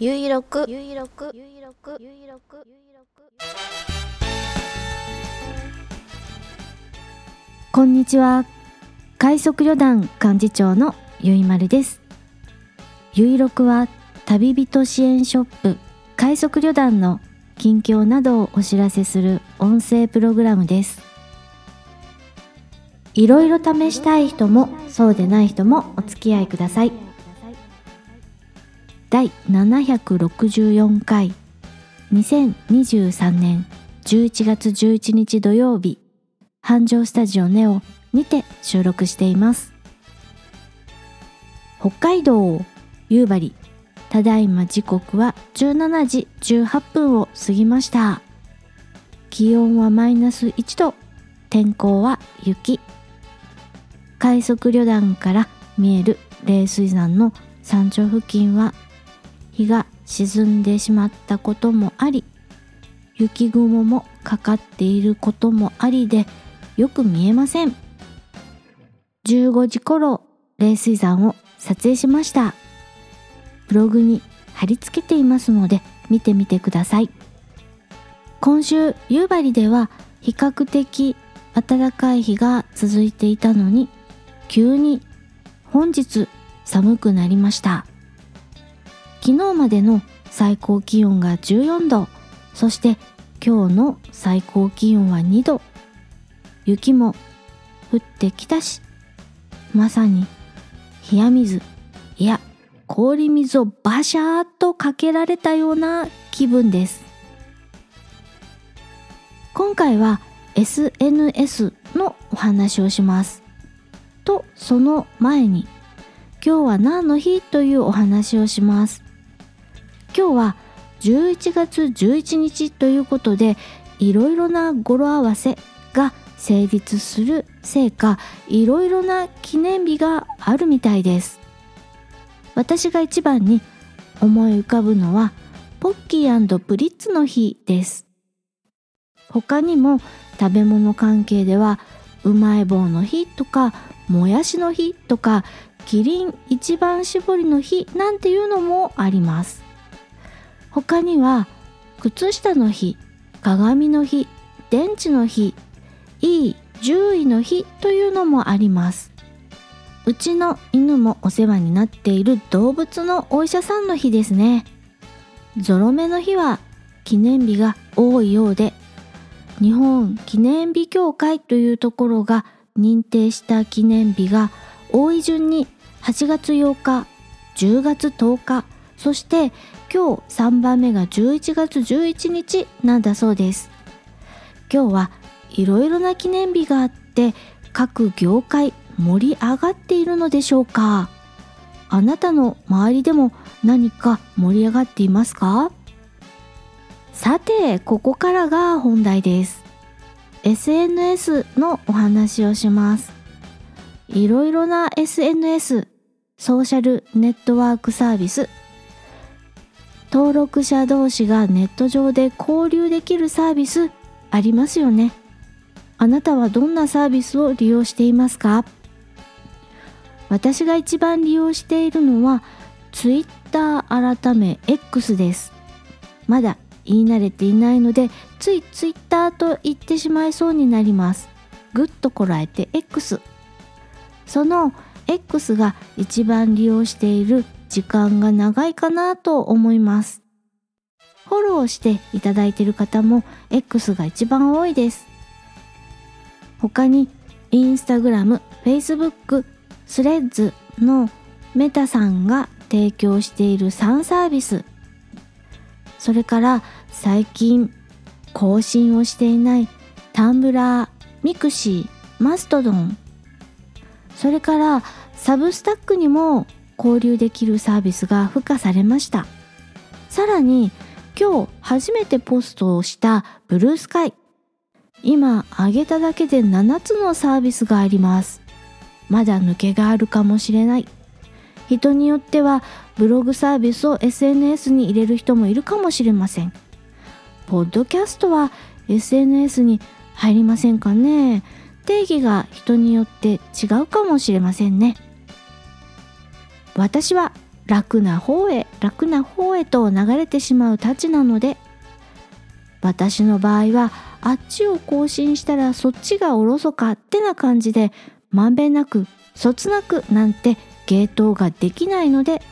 ゆいろくゆいろくゆいろくゆいろくゆいろくこんにちは。快速旅団幹事長のゆいまるです。ゆいろくは旅人支援ショップ。快速旅団の近況などをお知らせする音声プログラムです。いろいろ試したい人もそうでない人もお付き合いください。第764回。2023年11月11日土曜日。繁盛スタジオネオにて収録しています。北海道夕張。ただいま時刻は17時18分を過ぎました。気温はマイナス1度。天候は雪。快速旅団から見える冷水山の山頂付近は日が沈んでしまったこともあり雪雲もかかっていることもありでよく見えません。15時頃冷水山を撮影しました。ブログに貼り付けていますので見てみてください。今週夕張では比較的暖かい日が続いていたのに急に本日寒くなりました。昨日までの最高気温が14度。そして今日の最高気温は2度。雪も降ってきたしまさに冷や水。いや氷水をバシャーっとかけられたような気分です。今回は SNS のお話をします。とその前に今日は何の日というお話をします。今日は11月11日ということでいろいろな語呂合わせが成立するせいかいろいろな記念日があるみたいです。私が一番に思い浮かぶのはポッキープリッツの日です。他にも食べ物関係ではうまい棒の日とかもやしの日とかキリン一番搾りの日なんていうのもあります。他には靴下の日鏡の日電池の日いい獣医の日というのもあります。うちの犬もお世話になっている動物のお医者さんの日ですね。ゾロ目の日は記念日が多いようで日本記念日協会というところが認定した記念日が多い順に8月8日10月10日そして今日3番目が11月11日なんだそうです。今日はいろいろな記念日があって各業界盛り上がっているのでしょうか。あなたの周りでも何か盛り上がっていますか？さてここからが本題です。SNS のお話をします。いろいろな SNS ソーシャルネットワークサービス登録者同士がネット上で交流できるサービスありますよね。あなたはどんなサービスを利用していますか？私が一番利用しているのは Twitter 改め X です。まだ言い慣れていないのでつい Twitter と言ってしまいそうになります。ぐっとこらえて X その X が一番利用している時間が長いかなと思います。フォローしていただいている方も X が一番多いです。他に Instagram、Facebook、 Threads の Meta さんが提供している3サービス。それから最近更新をしていない Tumblr、 mixi、 Mastodon。それから Substack にも交流できるサービスが付加されました。さらに今日初めてポストをした Bluesky今挙げただけで7つのサービスがあります。まだ抜けがあるかもしれない。人によってはブログサービスを SNS に入れる人もいるかもしれません。ポッドキャストは SNS に入りませんかね。定義が人によって違うかもしれませんね。私は楽な方へ楽な方へと流れてしまうたちなので私の場合はあっちを更新したらそっちがおろそかってな感じでまんべんなくそつなくなんて芸当ができないので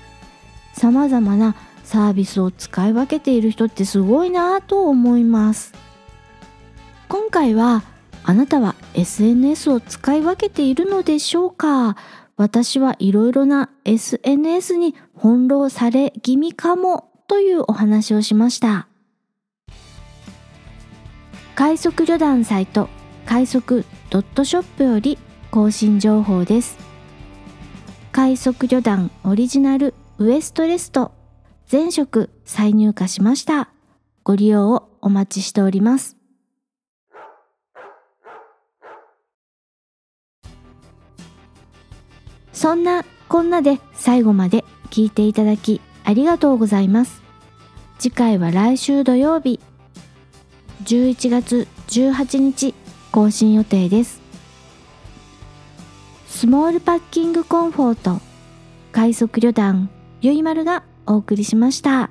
さまざまなサービスを使い分けている人ってすごいなぁと思います。今回はあなたは SNS を使い分けているのでしょうか？私はいろいろな SNS に翻弄され気味かもというお話をしました。快速旅団サイト快速ドットショップより更新情報です。快速旅団オリジナルウエストレスト全色再入荷しました。ご利用をお待ちしております。そんなこんなで最後まで聞いていただきありがとうございます。次回は来週土曜日。11月18日更新予定です。スモールパッキングコンフォート快速旅団ゆいまるがお送りしました。